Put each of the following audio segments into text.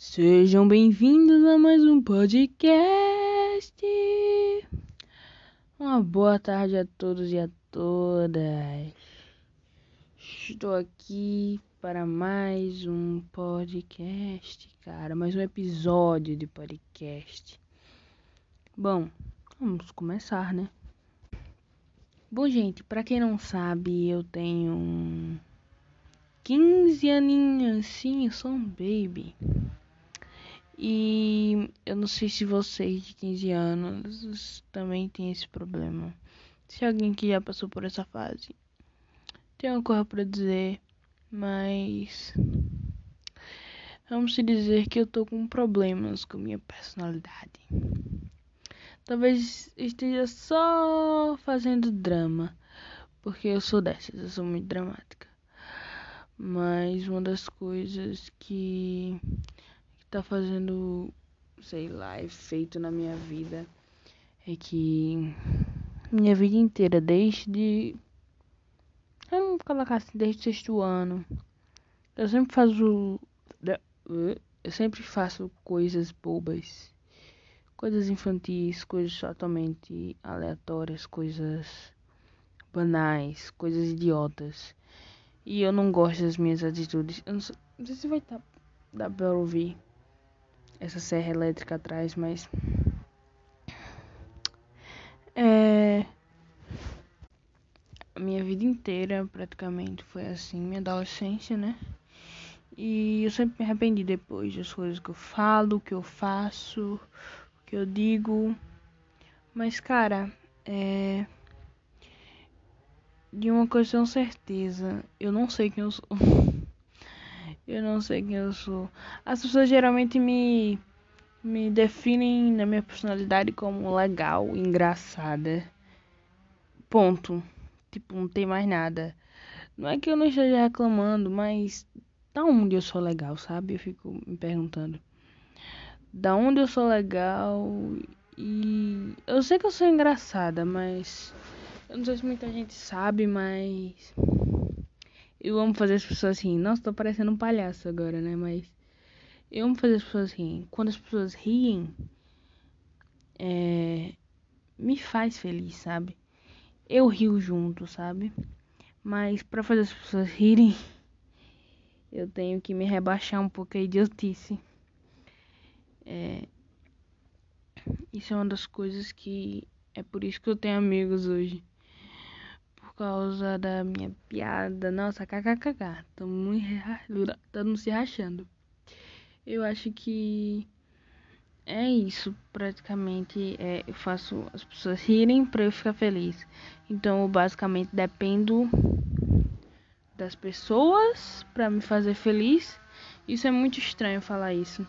Sejam bem-vindos a mais um podcast. Uma boa tarde a todos e a todas. Estou aqui para mais um podcast, cara, mais um episódio de podcast. Bom, vamos começar, né? Bom, gente, para quem não sabe, eu tenho 15 aninhos, sim, eu sou um baby. E eu não sei se vocês de 15 anos também têm esse problema. Se alguém que já passou por essa fase tem uma coisa para dizer, mas vamos dizer que eu tô com problemas com minha personalidade. Talvez esteja só fazendo drama, porque eu sou dessas, eu sou muito dramática. Mas uma das coisas que tá fazendo, sei lá, efeito na minha vida é que minha vida inteira, desde. Vamos colocar assim, desde o sexto ano, eu sempre faço. Eu sempre faço coisas bobas, coisas infantis, coisas totalmente aleatórias, coisas banais, coisas idiotas. E eu não gosto das minhas atitudes. Eu não sei, não sei se vai dar, dar pra ouvir essa serra elétrica atrás, mas é a minha vida inteira praticamente foi assim, minha adolescência, né? E eu sempre me arrependi depois das coisas que eu falo, que eu faço, que eu digo. Mas cara, é de uma coisa com certeza, eu não sei quem eu sou. Eu não sei quem eu sou. As pessoas geralmente me me definem na minha personalidade como legal, engraçada. Ponto. Tipo, não tem mais nada. Não é que eu não esteja reclamando, mas da onde eu sou legal, sabe? Eu fico me perguntando. Da onde eu sou legal e eu sei que eu sou engraçada, mas eu não sei se muita gente sabe, mas eu amo fazer as pessoas rirem. Nossa, tô parecendo um palhaço agora, né? Mas eu amo fazer as pessoas rirem. Quando as pessoas riem, é... me faz feliz, sabe? Eu rio junto, sabe? Mas para fazer as pessoas rirem, eu tenho que me rebaixar um pouco a idiotice. É... Isso é uma das coisas que é por isso que eu tenho amigos hoje causa da minha piada. Nossa, kkkk. Tô muito se rachando. Eu acho que é isso, praticamente. É, eu faço as pessoas rirem para eu ficar feliz. Então, eu basicamente dependo das pessoas para me fazer feliz. Isso é muito estranho falar isso,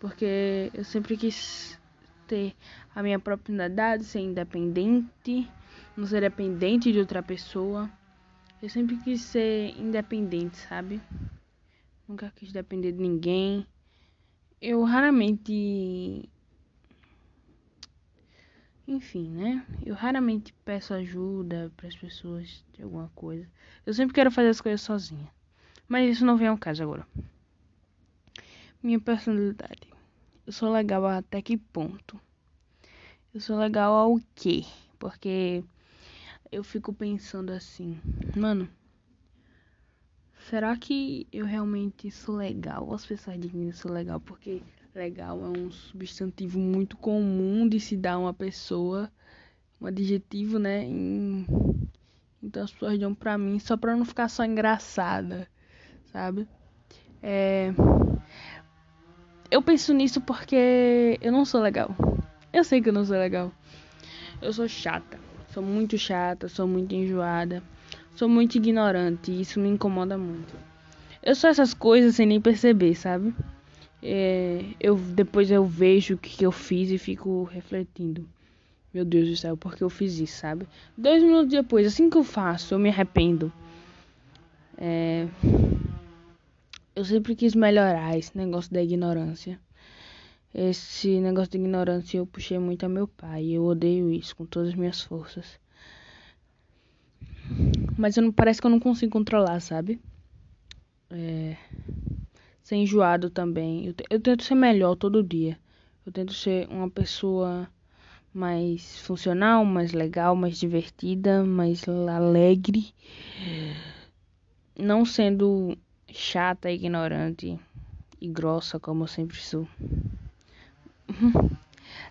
porque eu sempre quis ter a minha própria identidade, ser independente não ser dependente de outra pessoa. Eu sempre quis ser independente, sabe? Nunca quis depender de ninguém. Eu raramente. Enfim, né? Eu raramente peço ajuda para as pessoas de alguma coisa. Eu sempre quero fazer as coisas sozinha. Mas isso não vem ao caso agora. Minha personalidade. Eu sou legal até que ponto? Eu sou legal ao quê? Porque eu fico pensando assim, mano, será que eu realmente sou legal? As pessoas dizem que sou legal porque legal é um substantivo muito comum de se dar a uma pessoa, um adjetivo, né? Em... Então as pessoas dão pra mim só pra não ficar só engraçada, sabe? É... Eu penso nisso porque eu não sou legal. Eu sei que eu não sou legal. Eu sou chata. Sou muito chata, sou muito enjoada, sou muito ignorante e isso me incomoda muito. Eu sou essas coisas sem nem perceber, sabe? É, eu depois eu vejo o que, eu fiz e fico refletindo. Meu Deus do céu, por que eu fiz isso, sabe? Dois minutos depois, assim que eu faço, eu me arrependo. É... Eu sempre quis melhorar esse negócio da ignorância. Esse negócio de ignorância eu puxei muito a meu pai. Eu odeio isso com todas as minhas forças. Mas não, parece que eu não consigo controlar, sabe? É, ser enjoado também. Eu, eu tento ser melhor todo dia. Eu tento ser uma pessoa mais funcional, mais legal, mais divertida, mais alegre. Não sendo chata, ignorante e grossa como eu sempre sou.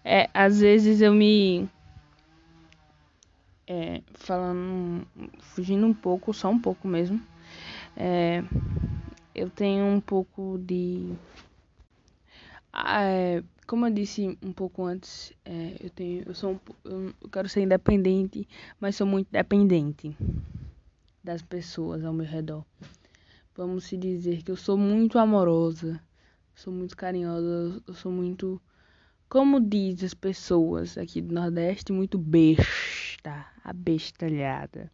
É, às vezes eu me é, falando, fugindo um pouco, só um pouco mesmo. É, eu tenho um pouco de. Ah, é, como eu disse um pouco antes, é, eu tenho, eu sou, um, eu quero ser independente, mas sou muito dependente das pessoas ao meu redor. Vamos se dizer que eu sou muito amorosa, sou muito carinhosa, eu sou muito, como diz as pessoas aqui do Nordeste, muito besta, abestalhada.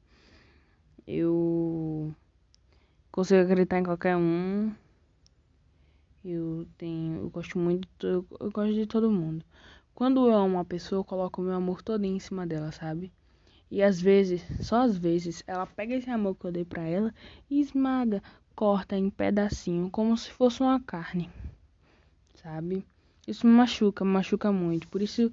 Eu consigo acreditar em qualquer um. Eu tenho, eu gosto muito, eu, gosto de todo mundo. Quando eu amo uma pessoa, eu coloco o meu amor todo em cima dela, sabe? E às vezes, só às vezes, ela pega esse amor que eu dei pra ela e esmaga, corta em pedacinho, como se fosse uma carne, sabe? Isso me machuca, me machuca muito. Por isso,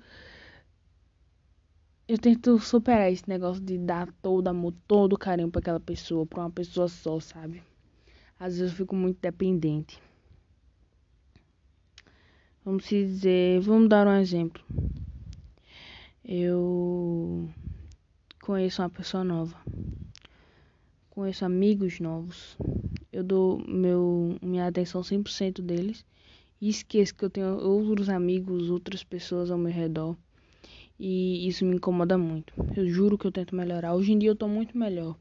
eu tento superar esse negócio de dar todo amor, todo carinho pra aquela pessoa, pra uma pessoa só, sabe? Às vezes eu fico muito dependente. Vamos dizer, vamos dar um exemplo. Eu conheço uma pessoa nova. Conheço amigos novos. Eu dou meu, minha atenção 100% deles. E esqueço que eu tenho outros amigos, outras pessoas ao meu redor. E isso me incomoda muito. Eu juro que eu tento melhorar. Hoje em dia eu tô muito melhor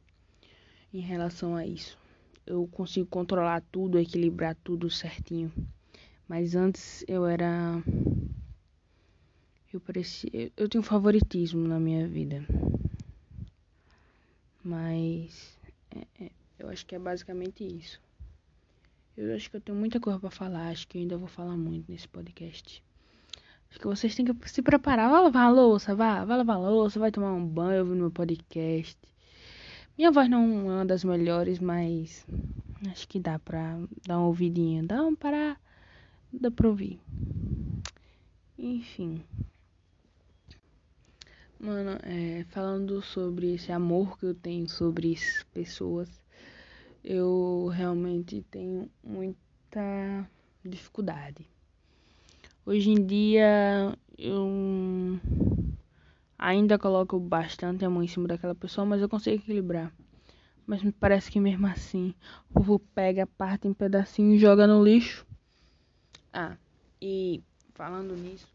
em relação a isso. Eu consigo controlar tudo, equilibrar tudo certinho. Mas antes eu era. Eu parecia. Eu tenho favoritismo na minha vida. Mas. É, é, eu acho que é basicamente isso. Eu acho que eu tenho muita coisa para falar. Acho que eu ainda vou falar muito nesse podcast. Acho que vocês têm que se preparar. Vai lavar a louça, vá. Vai lavar a louça, vai tomar um banho ouvindo meu podcast. Minha voz não é uma das melhores, mas acho que dá pra dar uma ouvidinha. Dá um para dá pra ouvir. Enfim. Mano, é, falando sobre esse amor que eu tenho sobre pessoas, eu realmente tenho muita dificuldade. Hoje em dia eu ainda coloco bastante amor em cima daquela pessoa, mas eu consigo equilibrar. Mas me parece que mesmo assim, o povo pega, parte em pedacinho e joga no lixo. Ah, e falando nisso,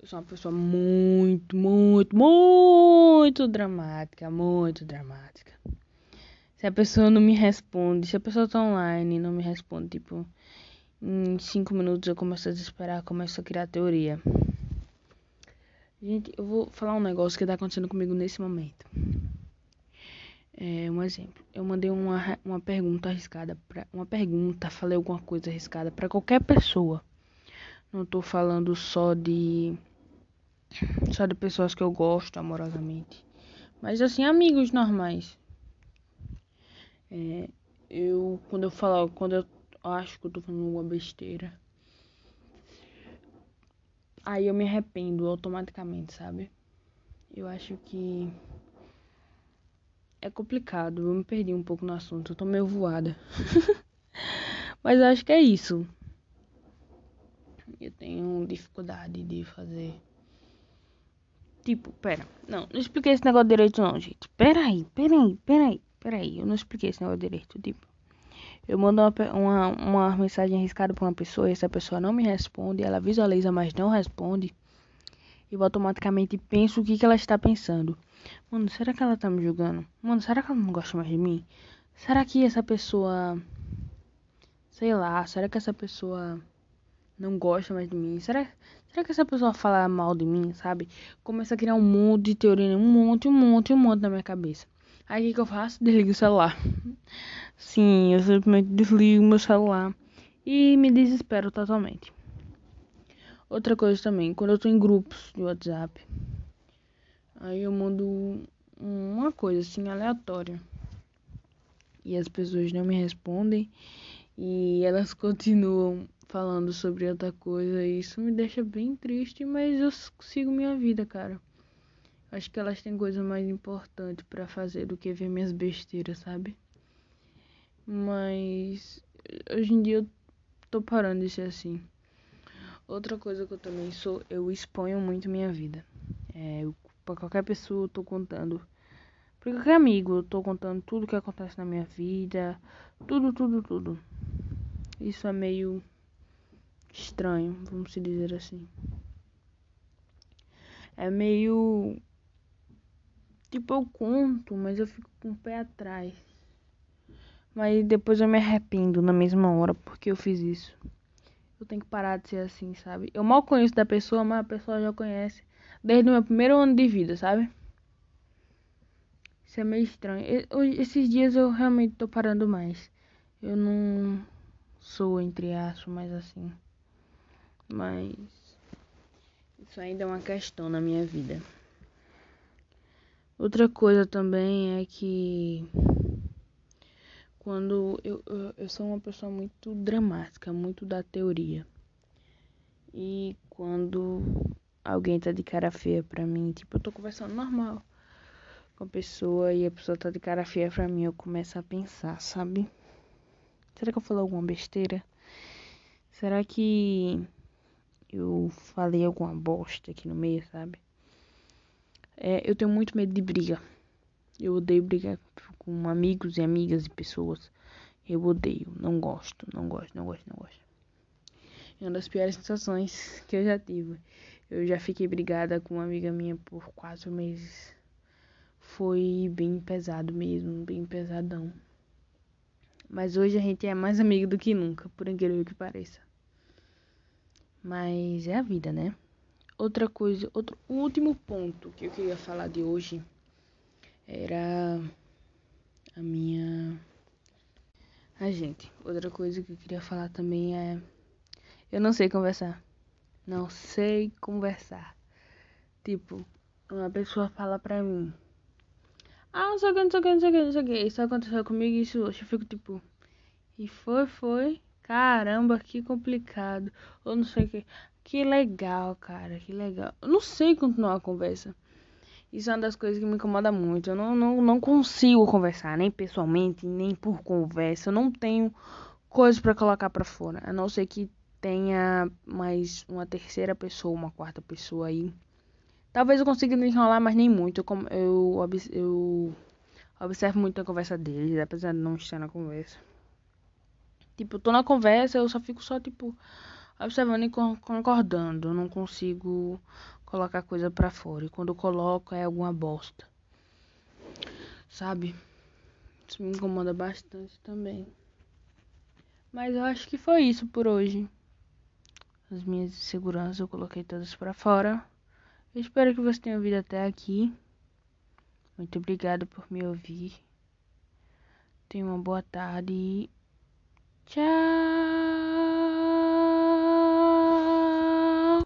eu sou uma pessoa muito, muito, muito dramática, muito dramática. Se a pessoa não me responde, se a pessoa tá online e não me responde, tipo, em cinco minutos eu começo a desesperar, começo a criar teoria. Gente, eu vou falar um negócio que tá acontecendo comigo nesse momento. É, um exemplo. Eu mandei uma, uma pergunta arriscada uma pergunta, falei alguma coisa arriscada para qualquer pessoa. Não tô falando só de só de pessoas que eu gosto amorosamente, mas assim amigos normais. É, eu quando eu falo, quando eu acho que eu tô falando uma besteira, aí eu me arrependo automaticamente, sabe? Eu acho que é complicado. Eu me perdi um pouco no assunto. Eu tô meio voada. Mas eu acho que é isso. Eu tenho dificuldade de fazer. Tipo, pera. Não, não expliquei esse negócio direito, não, gente. Pera aí, pera aí, pera aí, pera aí. Eu não expliquei esse negócio direito. Tipo, eu mando uma, uma, uma mensagem arriscada pra uma pessoa e essa pessoa não me responde. Ela visualiza, mas não responde. Eu automaticamente penso o que, que ela está pensando. Mano, será que ela tá me julgando? Mano, será que ela não gosta mais de mim? Será que essa pessoa. Sei lá, será que essa pessoa não gosta mais de mim? Será, será que essa pessoa fala mal de mim, sabe? Começa a criar um monte de teoria, um monte, um monte, um monte na minha cabeça. Aí o que, que eu faço? Desligo o celular. Sim, eu simplesmente desligo meu celular e me desespero totalmente. Outra coisa também, quando eu tô em grupos de WhatsApp, aí eu mando uma coisa assim aleatória. E as pessoas não me respondem E elas continuam falando sobre outra coisa e isso me deixa bem triste, mas eu sigo minha vida, cara. Acho que elas têm coisa mais importante para fazer do que ver minhas besteiras, sabe? Mas hoje em dia eu tô parando de ser assim. Outra coisa que eu também sou, eu exponho muito minha vida. É, pra qualquer pessoa eu tô contando. Pra qualquer amigo eu tô contando tudo que acontece na minha vida. Tudo, tudo, tudo. Isso é meio estranho, vamos dizer assim. É meio. Tipo, eu conto, mas eu fico com o pé atrás. Mas depois eu me arrependo na mesma hora porque eu fiz isso. Eu tenho que parar de ser assim, sabe? Eu mal conheço da pessoa, mas a pessoa já conhece desde o meu primeiro ano de vida, sabe? Isso é meio estranho. Esses dias eu realmente tô parando mais. Eu não sou entre aspas, mas assim. Mas isso ainda é uma questão na minha vida. Outra coisa também é que quando eu, eu, eu sou uma pessoa muito dramática, muito da teoria. E quando alguém tá de cara feia pra mim, tipo, eu tô conversando normal com a pessoa e a pessoa tá de cara feia pra mim, eu começo a pensar, sabe? Será que eu falei alguma besteira? Será que eu falei alguma bosta aqui no meio, sabe? É, eu tenho muito medo de briga. Eu odeio brigar com amigos e amigas e pessoas. Eu odeio, não gosto, não gosto, não gosto, não gosto. É uma das piores sensações que eu já tive. Eu já fiquei brigada com uma amiga minha por quatro meses. Foi bem pesado mesmo, bem pesadão. Mas hoje a gente é mais amigo do que nunca, por incrível que pareça. Mas é a vida, né? Outra coisa, outro último ponto que eu queria falar de hoje era a minha a gente. Outra coisa que eu queria falar também é eu não sei conversar. Não sei conversar. Tipo, uma pessoa fala pra mim. Ah, não sei o que, não sei o que, não sei o que, não sei o que. Isso aconteceu comigo e isso hoje. Eu fico tipo. E foi, foi. Caramba, que complicado. Ou não sei o que. Que legal, cara, que legal. Eu não sei continuar a conversa. Isso é uma das coisas que me incomoda muito. Eu não, não, não consigo conversar, nem pessoalmente, nem por conversa. Eu não tenho coisas para colocar para fora. A não ser que tenha mais uma terceira pessoa, uma quarta pessoa aí. Talvez eu consiga enrolar, mas nem muito. Eu, eu, eu observo muito a conversa deles, apesar de não estar na conversa. Tipo, eu tô na conversa, eu só fico só, tipo, observando e concordando. Eu não consigo colocar coisa pra fora. E quando eu coloco é alguma bosta. Sabe? Isso me incomoda bastante também. Mas eu acho que foi isso por hoje. As minhas inseguranças eu coloquei todas para fora. Eu espero que você tenha ouvido até aqui. Muito obrigado por me ouvir. Tenha uma boa tarde. Tchau!